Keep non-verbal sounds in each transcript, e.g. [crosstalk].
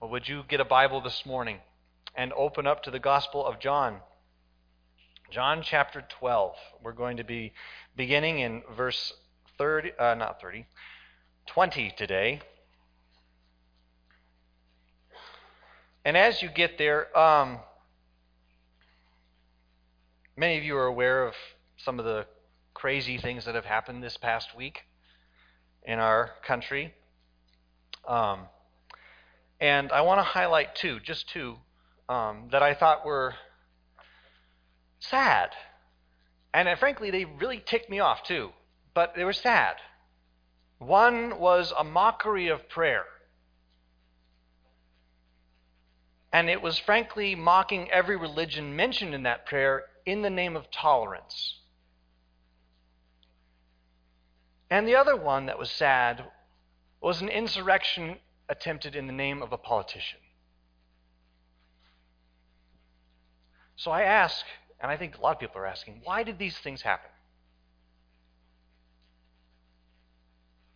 Well, would you get a Bible this morning and open up to the Gospel of John? John chapter 12. We're going to be beginning in verse 30, uh, not 30, 20 today. And as you get there, um, many of you are aware of some of the crazy things that have happened this past week in our country. Um, and I want to highlight two, just two, um, that I thought were sad. And uh, frankly, they really ticked me off too, but they were sad. One was a mockery of prayer. And it was frankly mocking every religion mentioned in that prayer in the name of tolerance. And the other one that was sad was an insurrection attempted in the name of a politician. So I ask, and I think a lot of people are asking, why did these things happen?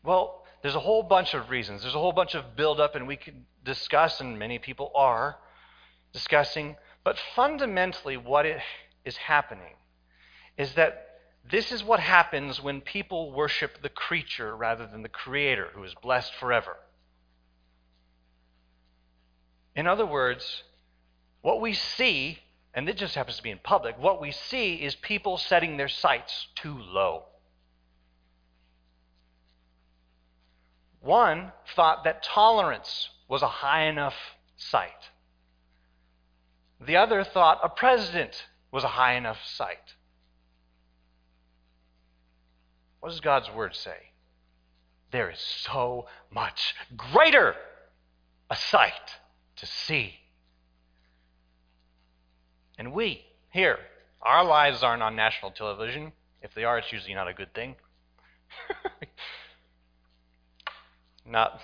Well, there's a whole bunch of reasons. There's a whole bunch of buildup, and we could discuss, and many people are discussing. But fundamentally, what is happening is that this is what happens when people worship the creature rather than the creator, who is blessed forever. In other words, what we see, and it just happens to be in public, what we see is people setting their sights too low. One thought that tolerance was a high enough sight. The other thought a president was a high enough sight. What does God's word say? There is so much greater a sight to see. And we, here, our lives aren't on national television. If they are, it's usually not a good thing. [laughs] not,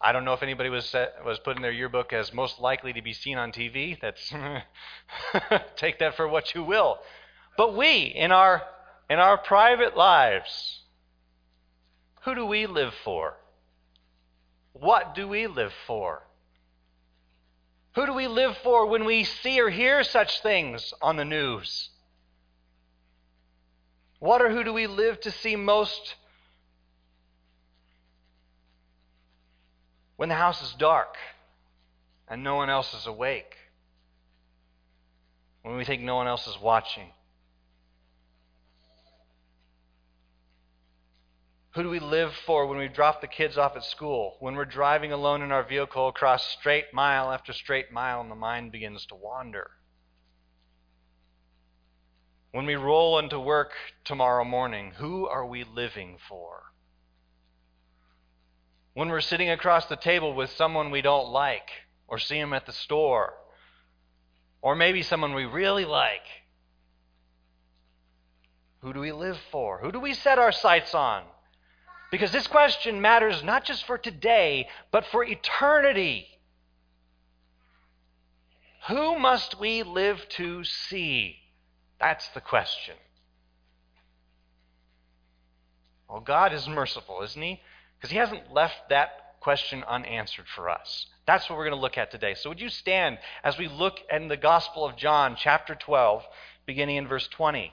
I don't know if anybody was set, was put in their yearbook as most likely to be seen on TV. That's [laughs] take that for what you will. But we, in our in our private lives, who do we live for? What do we live for? Who do we live for when we see or hear such things on the news? What or who do we live to see most when the house is dark and no one else is awake? When we think no one else is watching? Who do we live for when we drop the kids off at school? When we're driving alone in our vehicle across straight mile after straight mile and the mind begins to wander? When we roll into work tomorrow morning, who are we living for? When we're sitting across the table with someone we don't like, or see them at the store, or maybe someone we really like, who do we live for? Who do we set our sights on? Because this question matters not just for today, but for eternity. Who must we live to see? That's the question. Well, God is merciful, isn't He? Because He hasn't left that question unanswered for us. That's what we're going to look at today. So, would you stand as we look in the Gospel of John, chapter 12, beginning in verse 20?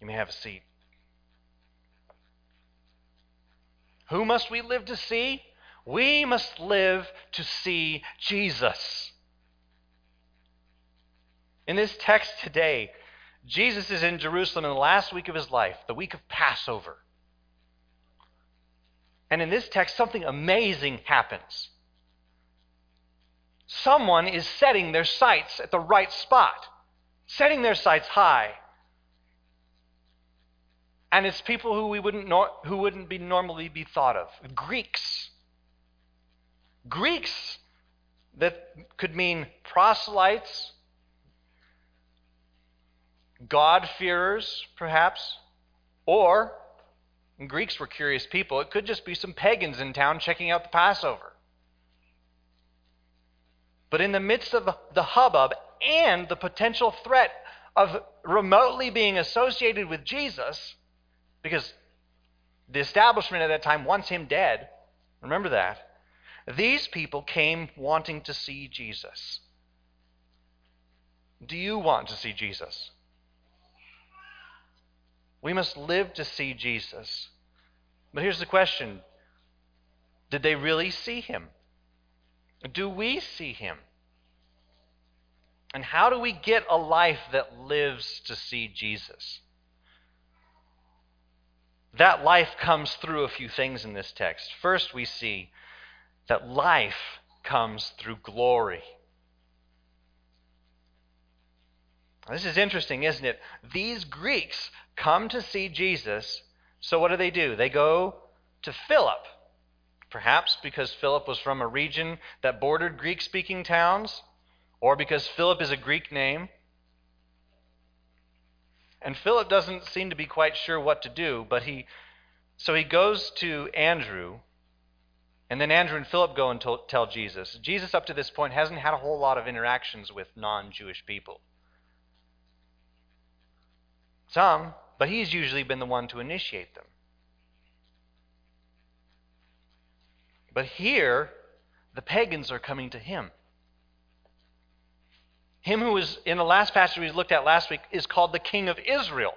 You may have a seat. Who must we live to see? We must live to see Jesus. In this text today, Jesus is in Jerusalem in the last week of his life, the week of Passover. And in this text, something amazing happens. Someone is setting their sights at the right spot, setting their sights high. And it's people who we wouldn't nor- who wouldn't be normally be thought of. Greeks. Greeks that could mean proselytes, God-fearers, perhaps, or Greeks were curious people. It could just be some pagans in town checking out the Passover. But in the midst of the hubbub and the potential threat of remotely being associated with Jesus, because the establishment at that time wants him dead, remember that, these people came wanting to see Jesus. Do you want to see Jesus? We must live to see Jesus. But here's the question Did they really see him? Do we see him? And how do we get a life that lives to see Jesus? That life comes through a few things in this text. First, we see that life comes through glory. This is interesting, isn't it? These Greeks come to see Jesus, so what do they do? They go to Philip. Perhaps because Philip was from a region that bordered Greek speaking towns, or because Philip is a Greek name. And Philip doesn't seem to be quite sure what to do, but he so he goes to Andrew, and then Andrew and Philip go and tell Jesus. Jesus, up to this point, hasn't had a whole lot of interactions with non Jewish people. Some, but he's usually been the one to initiate them. But here, the pagans are coming to him. Him who was in the last passage we looked at last week is called the King of Israel.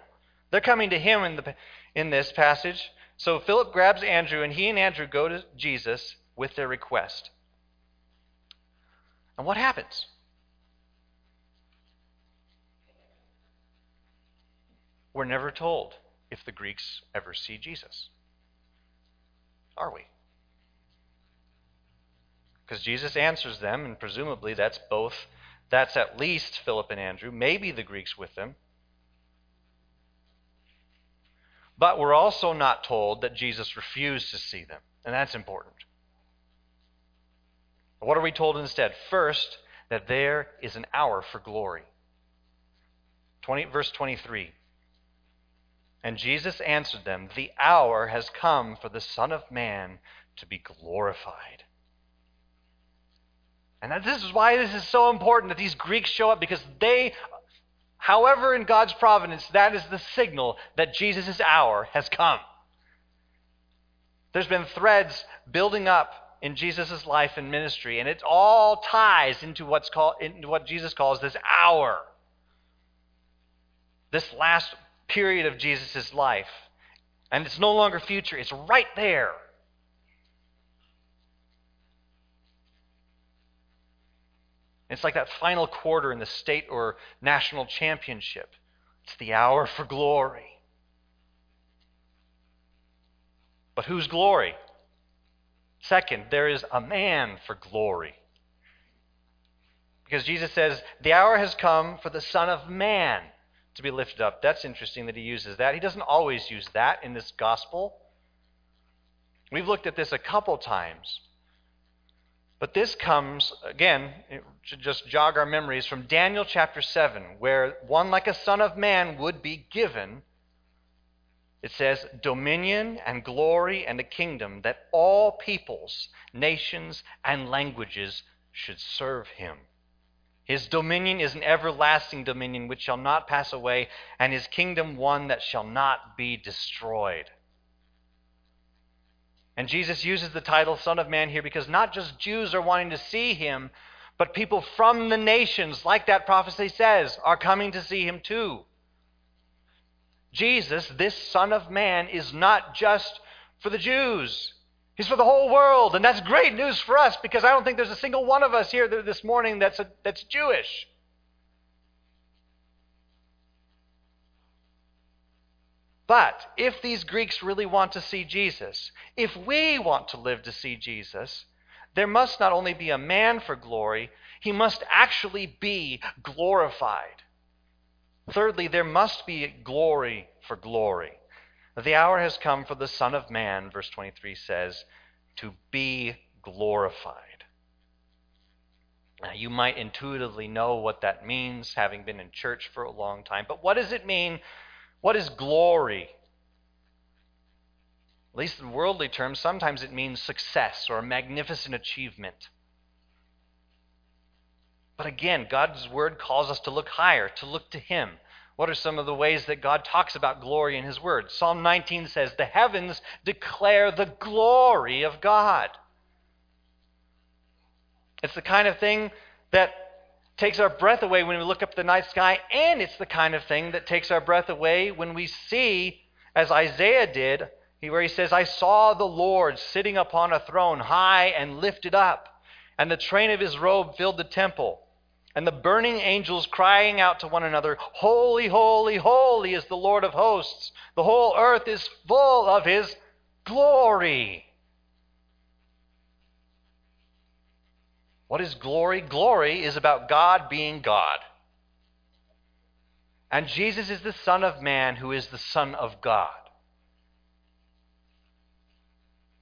They're coming to him in, the, in this passage. So Philip grabs Andrew, and he and Andrew go to Jesus with their request. And what happens? We're never told if the Greeks ever see Jesus. Are we? Because Jesus answers them, and presumably that's both, that's at least Philip and Andrew, maybe the Greeks with them. But we're also not told that Jesus refused to see them, and that's important. What are we told instead? First, that there is an hour for glory. 20, verse 23. And Jesus answered them, The hour has come for the Son of Man to be glorified. And this is why this is so important that these Greeks show up because they, however, in God's providence, that is the signal that Jesus' hour has come. There's been threads building up in Jesus' life and ministry, and it all ties into what's called into what Jesus calls this hour. This last period of Jesus' life. And it's no longer future, it's right there. It's like that final quarter in the state or national championship. It's the hour for glory. But whose glory? Second, there is a man for glory. Because Jesus says, The hour has come for the Son of Man to be lifted up. That's interesting that he uses that. He doesn't always use that in this gospel. We've looked at this a couple times. But this comes, again, should just jog our memories from Daniel chapter 7, where one like a son of man would be given. It says, dominion and glory and a kingdom that all peoples, nations, and languages should serve him. His dominion is an everlasting dominion which shall not pass away, and his kingdom one that shall not be destroyed. And Jesus uses the title Son of Man here because not just Jews are wanting to see him, but people from the nations, like that prophecy says, are coming to see him too. Jesus, this Son of Man, is not just for the Jews. He's for the whole world. And that's great news for us because I don't think there's a single one of us here this morning that's, a, that's Jewish. But if these Greeks really want to see Jesus, if we want to live to see Jesus, there must not only be a man for glory, he must actually be glorified. Thirdly, there must be glory for glory. The hour has come for the Son of Man, verse 23 says, to be glorified. Now, you might intuitively know what that means, having been in church for a long time, but what does it mean what is glory? At least in worldly terms, sometimes it means success or a magnificent achievement. But again, God's word calls us to look higher, to look to Him. What are some of the ways that God talks about glory in His word? Psalm 19 says, The heavens declare the glory of God. It's the kind of thing that takes our breath away when we look up the night sky, and it's the kind of thing that takes our breath away when we see, as Isaiah did, where he says, I saw the Lord sitting upon a throne, high and lifted up, and the train of his robe filled the temple. And the burning angels crying out to one another, Holy, holy, holy is the Lord of hosts. The whole earth is full of his glory. What is glory? Glory is about God being God. And Jesus is the Son of Man who is the Son of God.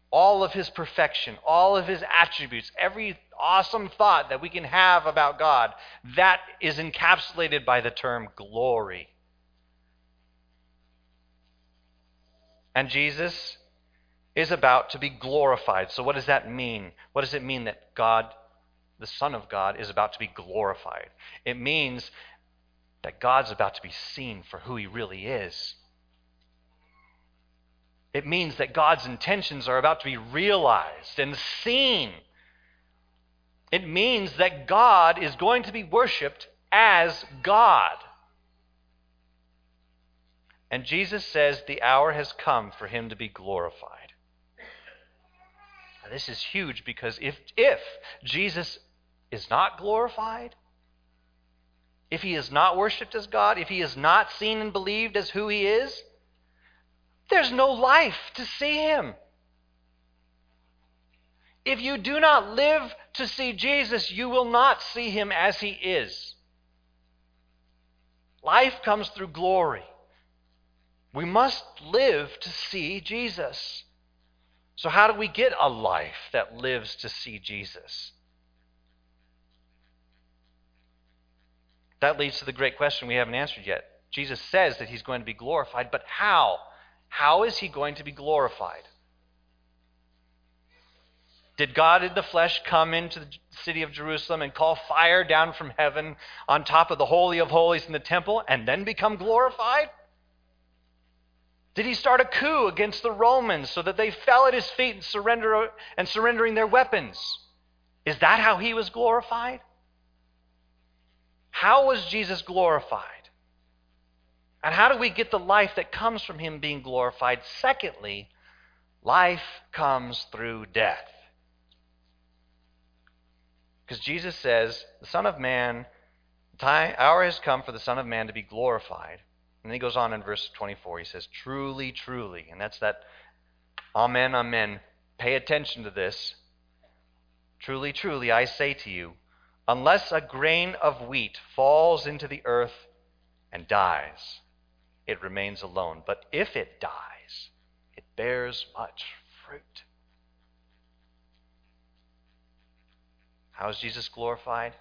All of his perfection, all of his attributes, every awesome thought that we can have about God, that is encapsulated by the term glory. And Jesus is about to be glorified. So, what does that mean? What does it mean that God the Son of God, is about to be glorified. It means that God's about to be seen for who he really is. It means that God's intentions are about to be realized and seen. It means that God is going to be worshiped as God. And Jesus says the hour has come for him to be glorified. Now, this is huge because if, if Jesus is not glorified, if he is not worshiped as God, if he is not seen and believed as who he is, there's no life to see him. If you do not live to see Jesus, you will not see him as he is. Life comes through glory. We must live to see Jesus. So, how do we get a life that lives to see Jesus? That leads to the great question we haven't answered yet. Jesus says that he's going to be glorified, but how? How is he going to be glorified? Did God in the flesh come into the city of Jerusalem and call fire down from heaven on top of the Holy of Holies in the temple and then become glorified? Did he start a coup against the Romans so that they fell at his feet and, surrender, and surrendering their weapons? Is that how he was glorified? How was Jesus glorified? And how do we get the life that comes from him being glorified? Secondly, life comes through death. Because Jesus says, the Son of Man, the hour has come for the Son of Man to be glorified. And then he goes on in verse 24. He says, Truly, truly. And that's that Amen, Amen. Pay attention to this. Truly, truly, I say to you, Unless a grain of wheat falls into the earth and dies, it remains alone. But if it dies, it bears much fruit. How is Jesus glorified?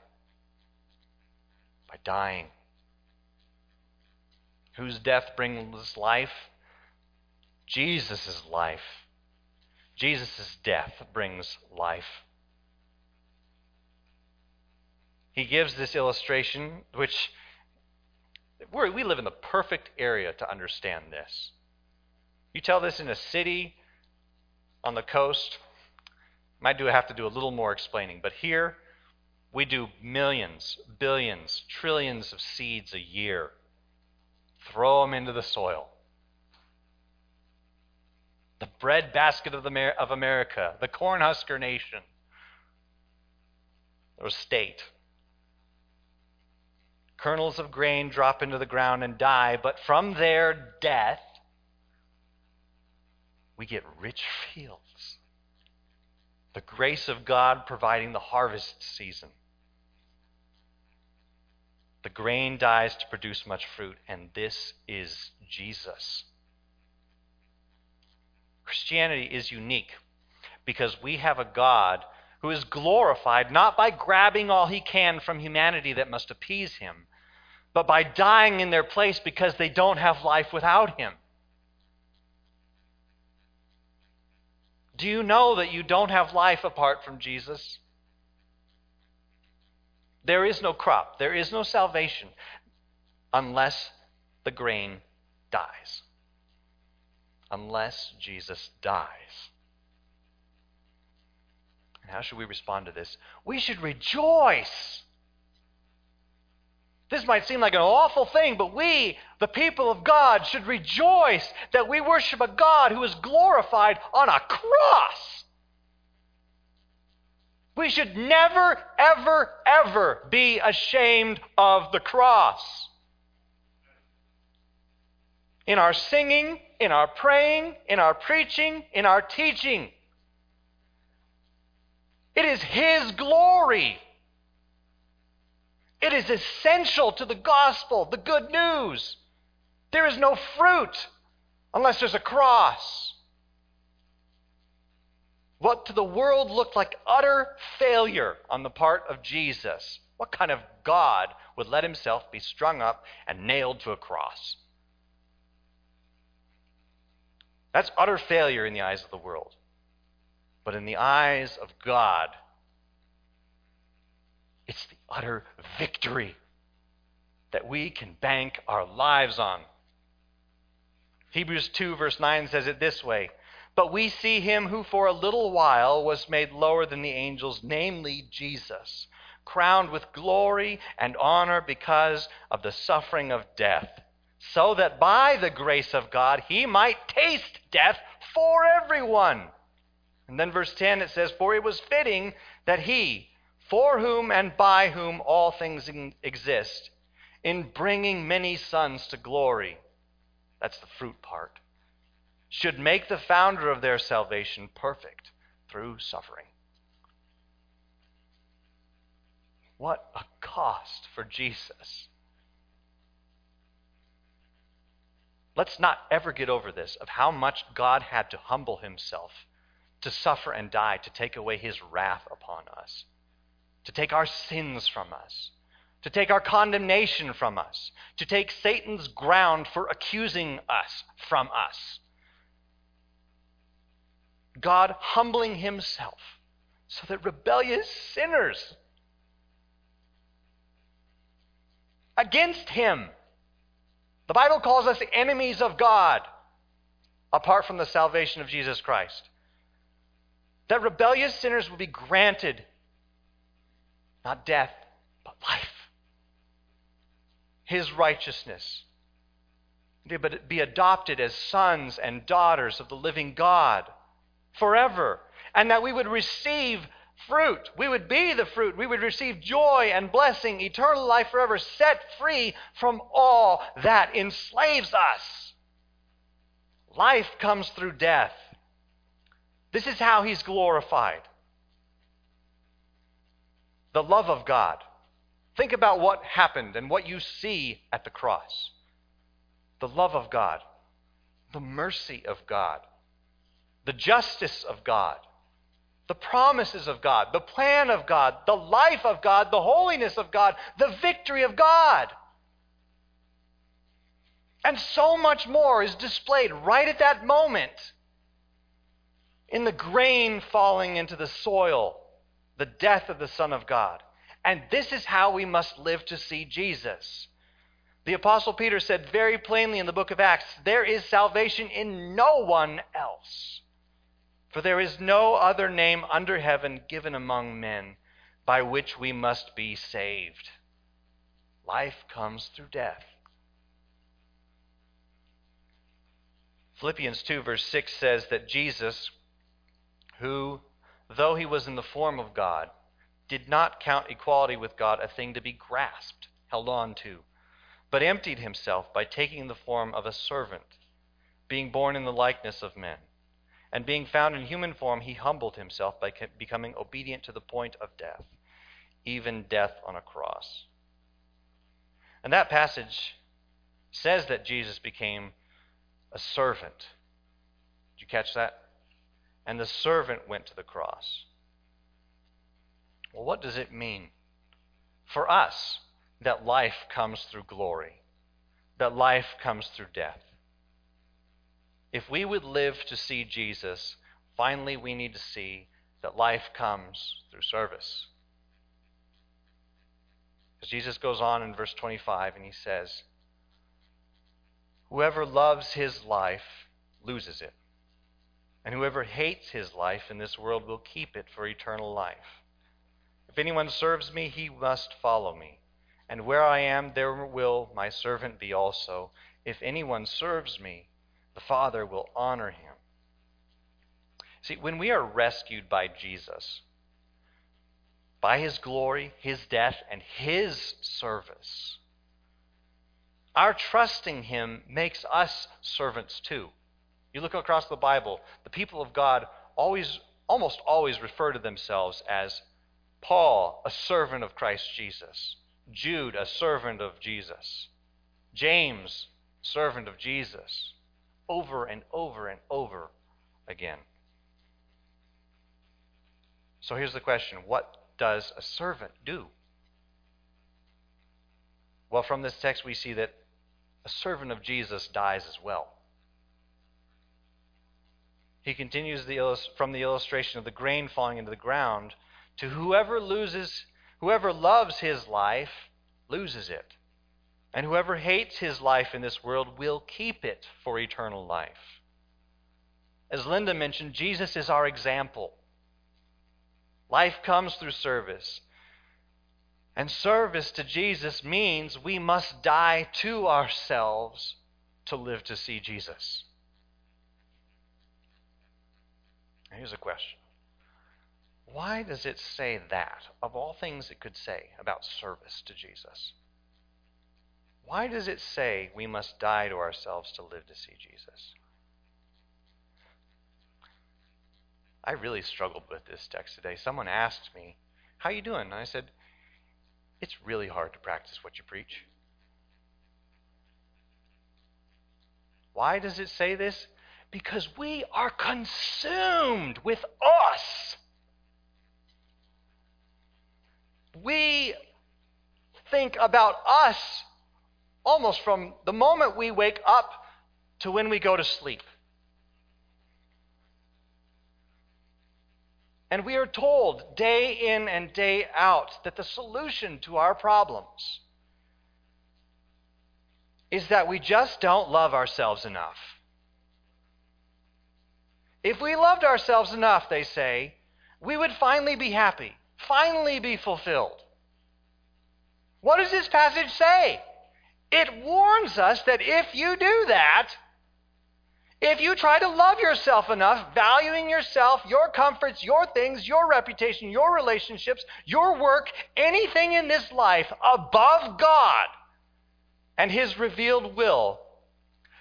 By dying. Whose death brings life? Jesus' life. Jesus' death brings life. He gives this illustration, which we live in the perfect area to understand this. You tell this in a city on the coast, might do have to do a little more explaining, but here we do millions, billions, trillions of seeds a year. Throw them into the soil. the breadbasket of, of America, the Cornhusker Nation, or state. Kernels of grain drop into the ground and die, but from their death, we get rich fields. The grace of God providing the harvest season. The grain dies to produce much fruit, and this is Jesus. Christianity is unique because we have a God who is glorified not by grabbing all he can from humanity that must appease him, but by dying in their place because they don't have life without him. Do you know that you don't have life apart from Jesus? There is no crop, there is no salvation unless the grain dies. Unless Jesus dies. And how should we respond to this? We should rejoice. This might seem like an awful thing, but we, the people of God, should rejoice that we worship a God who is glorified on a cross. We should never, ever, ever be ashamed of the cross. In our singing, in our praying, in our preaching, in our teaching, it is His glory. It is essential to the gospel, the good news. There is no fruit unless there's a cross. What to the world looked like utter failure on the part of Jesus. What kind of God would let himself be strung up and nailed to a cross? That's utter failure in the eyes of the world. But in the eyes of God, it's the utter victory that we can bank our lives on. Hebrews 2, verse 9 says it this way but we see him who for a little while was made lower than the angels, namely Jesus, crowned with glory and honor because of the suffering of death, so that by the grace of God he might taste death for everyone. And then verse 10 it says, For it was fitting that he, for whom and by whom all things exist, in bringing many sons to glory. That's the fruit part should make the founder of their salvation perfect through suffering. What a cost for Jesus. Let's not ever get over this of how much God had to humble himself to suffer and die to take away his wrath upon us, to take our sins from us, to take our condemnation from us, to take Satan's ground for accusing us from us. God humbling himself so that rebellious sinners against him, the Bible calls us enemies of God apart from the salvation of Jesus Christ. That rebellious sinners will be granted not death, but life. His righteousness. But be adopted as sons and daughters of the living God forever, and that we would receive fruit. We would be the fruit. We would receive joy and blessing, eternal life forever, set free from all that enslaves us. Life comes through death. This is how he's glorified. The love of God. Think about what happened and what you see at the cross. The love of God, the mercy of God the justice of God, the promises of God, the plan of God, the life of God, the holiness of God, the victory of God. And so much more is displayed right at that moment in the grain falling into the soil, the death of the Son of God. And this is how we must live to see Jesus. The Apostle Peter said very plainly in the book of Acts there is salvation in no one else. For there is no other name under heaven given among men by which we must be saved. Life comes through death. Philippians 2, verse 6 says that Jesus, who, though he was in the form of God, did not count equality with God a thing to be grasped, held on to, but emptied himself by taking the form of a servant, being born in the likeness of men. And being found in human form, he humbled himself by becoming obedient to the point of death, even death on a cross. And that passage says that Jesus became a servant. Did you catch that? And the servant went to the cross. Well, what does it mean for us that life comes through glory, that life comes through death? If we would live to see Jesus, finally we need to see that life comes through service. As Jesus goes on in verse 25 and he says, Whoever loves his life loses it, and whoever hates his life in this world will keep it for eternal life. If anyone serves me, he must follow me, and where I am, there will my servant be also. If anyone serves me, the Father will honor him. See, when we are rescued by Jesus, by his glory, his death, and his service, our trusting him makes us servants too. You look across the Bible, the people of God always, almost always refer to themselves as Paul, a servant of Christ Jesus, Jude, a servant of Jesus, James, servant of Jesus, over and over and over again. So here's the question what does a servant do? Well, from this text, we see that a servant of Jesus dies as well. He continues the, from the illustration of the grain falling into the ground to whoever loses, whoever loves his life loses it. And whoever hates his life in this world will keep it for eternal life. As Linda mentioned, Jesus is our example. Life comes through service. And service to Jesus means we must die to ourselves to live to see Jesus. Here's a question Why does it say that, of all things it could say about service to Jesus? Why does it say we must die to ourselves to live to see Jesus? I really struggled with this text today. Someone asked me, "How you doing?" And I said, "It's really hard to practice what you preach." Why does it say this? Because we are consumed with us. We think about us almost from the moment we wake up to when we go to sleep. And we are told day in and day out that the solution to our problems is that we just don't love ourselves enough. If we loved ourselves enough, they say, we would finally be happy, finally be fulfilled. What does this passage say? It warns us that if you do that, if you try to love yourself enough, valuing yourself, your comforts, your things, your reputation, your relationships, your work, anything in this life above God and His revealed will,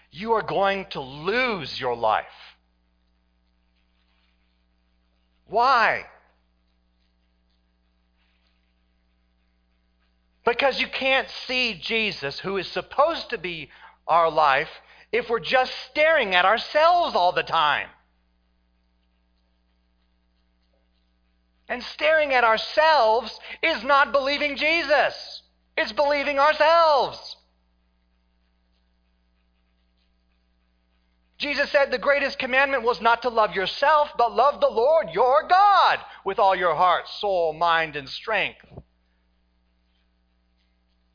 you are going to lose your life. Why? Because you can't see Jesus, who is supposed to be our life, if we're just staring at ourselves all the time. And staring at ourselves is not believing Jesus, it's believing ourselves. Jesus said the greatest commandment was not to love yourself, but love the Lord your God with all your heart, soul, mind, and strength.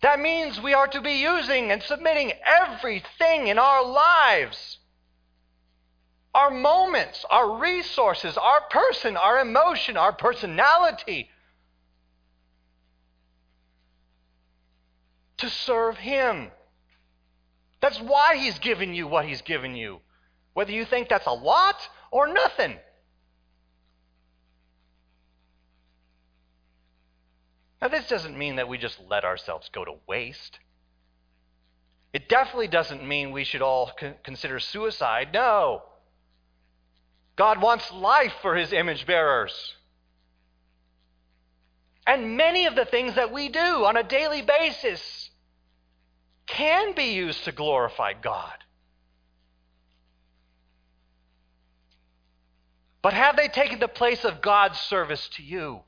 That means we are to be using and submitting everything in our lives our moments, our resources, our person, our emotion, our personality to serve Him. That's why He's given you what He's given you Whether you think that's a lot or nothing. Now, this doesn't mean that we just let ourselves go to waste. It definitely doesn't mean we should all consider suicide. No. God wants life for his image bearers. And many of the things that we do on a daily basis can be used to glorify God. But have they taken the place of God's service to you?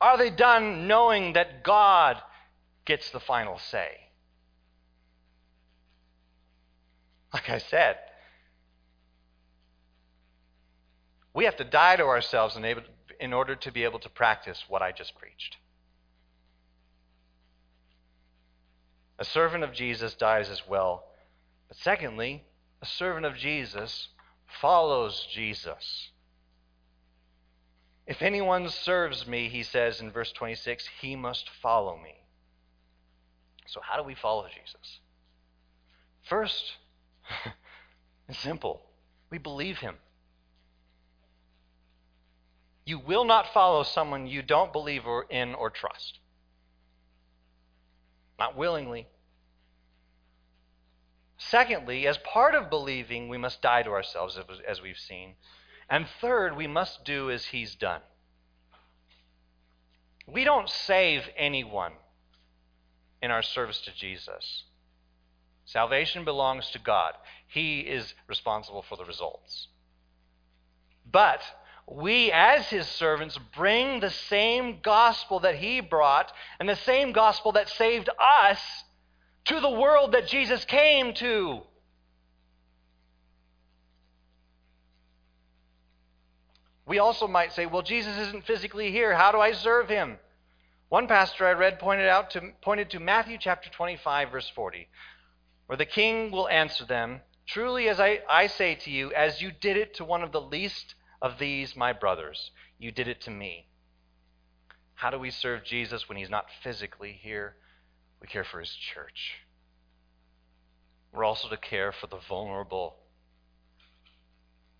Are they done knowing that God gets the final say? Like I said, we have to die to ourselves in order to be able to practice what I just preached. A servant of Jesus dies as well. But secondly, a servant of Jesus follows Jesus. If anyone serves me, he says in verse 26, he must follow me. So, how do we follow Jesus? First, [laughs] it's simple we believe him. You will not follow someone you don't believe in or trust not willingly. Secondly, as part of believing, we must die to ourselves, as we've seen. And third, we must do as he's done. We don't save anyone in our service to Jesus. Salvation belongs to God, He is responsible for the results. But we, as his servants, bring the same gospel that he brought and the same gospel that saved us to the world that Jesus came to. We also might say, well, Jesus isn't physically here. How do I serve him? One pastor I read pointed out to, pointed to Matthew chapter 25, verse 40, where the king will answer them, Truly, as I, I say to you, as you did it to one of the least of these, my brothers, you did it to me. How do we serve Jesus when he's not physically here? We care for his church. We're also to care for the vulnerable,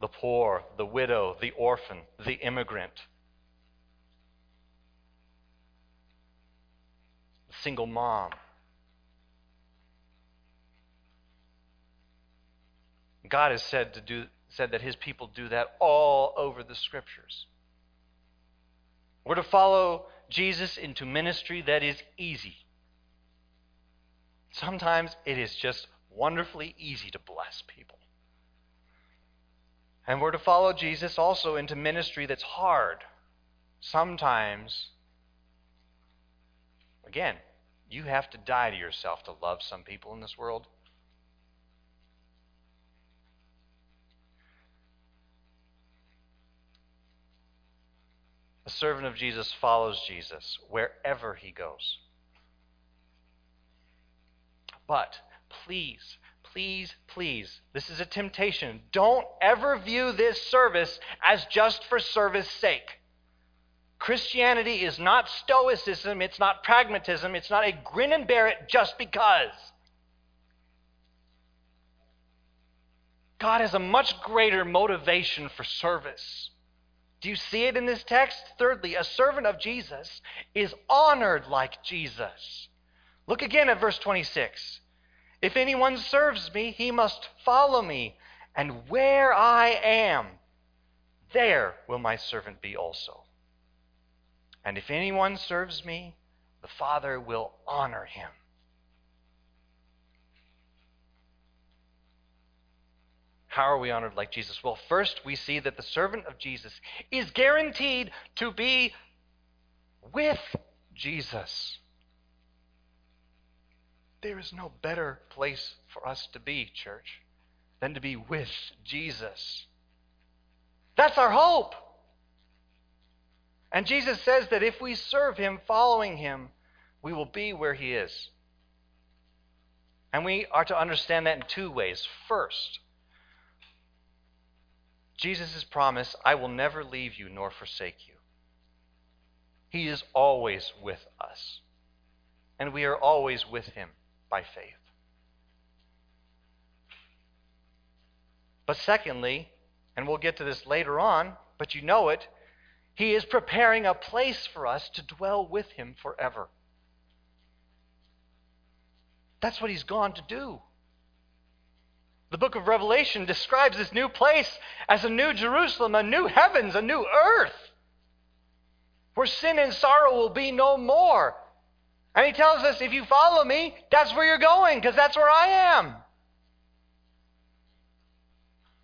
the poor, the widow, the orphan, the immigrant, the single mom. God has said to do said that his people do that all over the scriptures. We're to follow Jesus into ministry that is easy. Sometimes it is just wonderfully easy to bless people. And we're to follow Jesus also into ministry that's hard. Sometimes, again, you have to die to yourself to love some people in this world. A servant of Jesus follows Jesus wherever he goes. But please, please, please, this is a temptation. Don't ever view this service as just for service sake. Christianity is not stoicism, it's not pragmatism, it's not a grin and bear it just because. God has a much greater motivation for service. Do you see it in this text? Thirdly, a servant of Jesus is honored like Jesus. Look again at verse 26. If anyone serves me, he must follow me, and where I am, there will my servant be also. And if anyone serves me, the Father will honor him. How are we honored like Jesus? Well, first, we see that the servant of Jesus is guaranteed to be with Jesus. There is no better place for us to be, church, than to be with Jesus. That's our hope. And Jesus says that if we serve him, following him, we will be where he is. And we are to understand that in two ways. First, Jesus' promise, I will never leave you nor forsake you. He is always with us. and we are always with him by faith. But secondly, and we'll get to this later on, but you know it, he is preparing a place for us to dwell with him forever. That's what he's gone to do. The book of Revelation describes this new place as a new Jerusalem, a new heavens, a new earth, where sin and sorrow will be no more. And he tells us if you follow me, that's where you're going, because that's where I am.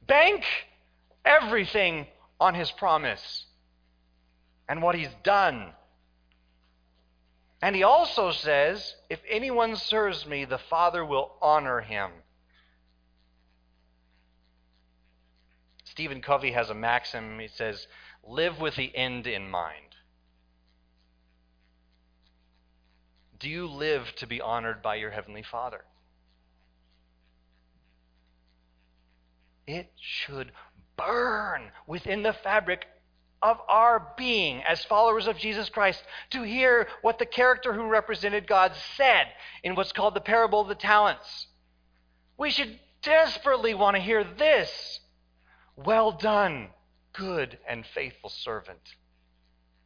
Bank everything on his promise and what he's done. And he also says, If anyone serves me, the Father will honor him. Stephen Covey has a maxim. He says, Live with the end in mind. Do you live to be honored by your Heavenly Father? It should burn within the fabric of our being as followers of Jesus Christ to hear what the character who represented God said in what's called the parable of the talents. We should desperately want to hear this Well done, good and faithful servant.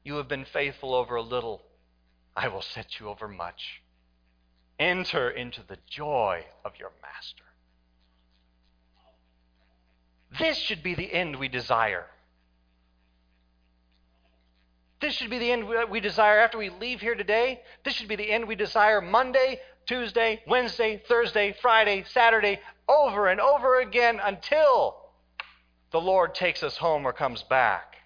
You have been faithful over a little, I will set you over much. Enter into the joy of your master. This should be the end we desire. This should be the end we desire after we leave here today. This should be the end we desire Monday, Tuesday, Wednesday, Thursday, Friday, Saturday, over and over again until the Lord takes us home or comes back.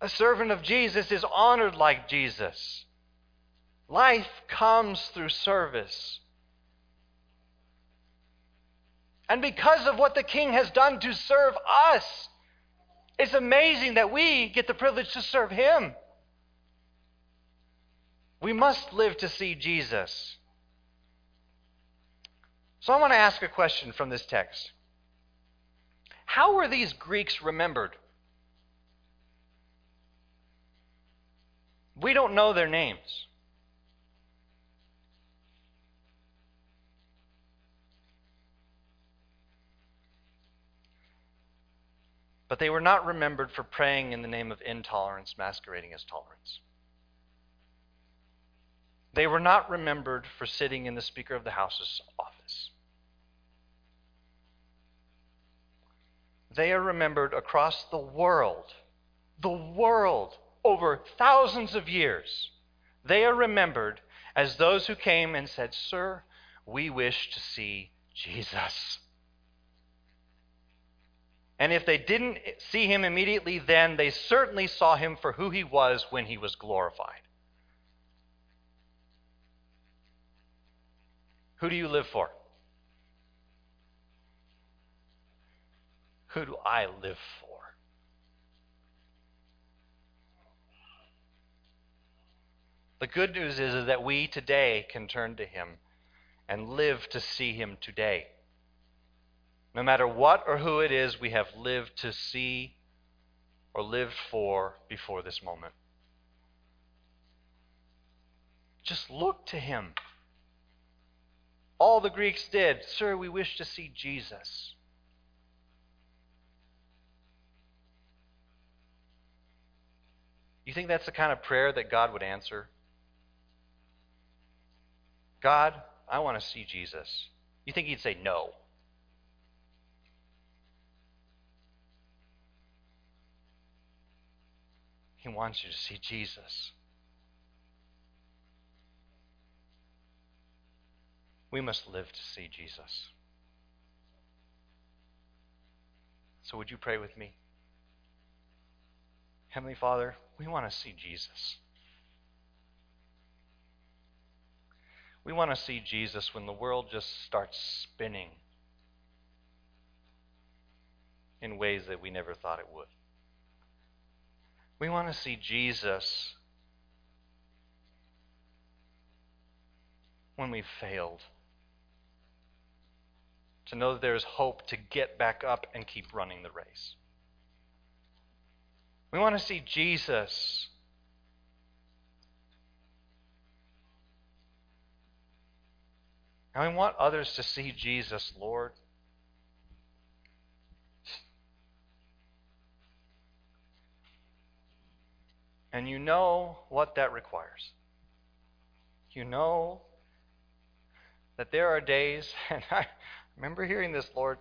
A servant of Jesus is honored like Jesus. Life comes through service. And because of what the king has done to serve us, it's amazing that we get the privilege to serve him. We must live to see Jesus. So I want to ask a question from this text. How were these Greeks remembered? We don't know their names. But they were not remembered for praying in the name of intolerance masquerading as tolerance. They were not remembered for sitting in the Speaker of the House's office. They are remembered across the world, the world, over thousands of years. They are remembered as those who came and said, Sir, we wish to see Jesus. And if they didn't see him immediately then, they certainly saw him for who he was when he was glorified. Who do you live for? Who do I live for? The good news is, that we today can turn to him and live to see him today. No matter what or who it is we have lived to see or lived for before this moment. Just look to him. All the Greeks did, Sir, we wish to see Jesus. You think that's the kind of prayer that God would answer? God, I want to see Jesus. You think he'd say no? He wants you to see Jesus. We must live to see Jesus. So, would you pray with me? Heavenly Father, we want to see Jesus. We want to see Jesus when the world just starts spinning in ways that we never thought it would. We want to see Jesus when we've failed. To know that there is hope to get back up and keep running the race. We want to see Jesus. And we want others to see Jesus, Lord. And you know what that requires. You know that there are days, [laughs] and I remember hearing this, Lord,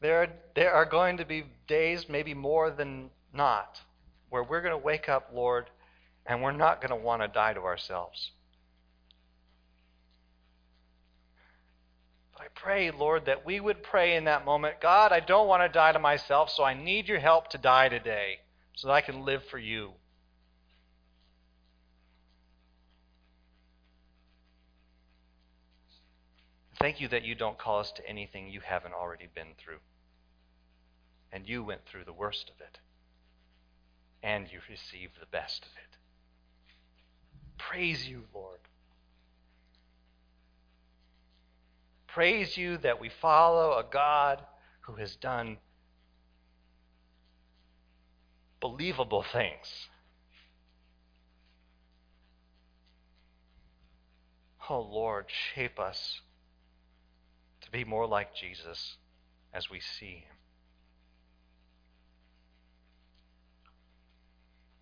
there, there are going to be days, maybe more than not, where we're going to wake up, Lord, and we're not going to want to die to ourselves. But I pray, Lord, that we would pray in that moment God, I don't want to die to myself, so I need your help to die today so that I can live for you. Thank you that you don't call us to anything you haven't already been through. And you went through the worst of it. And you receive the best of it. Praise you, Lord. Praise you that we follow a God who has done believable things. Oh Lord, shape us to be more like Jesus as we see him.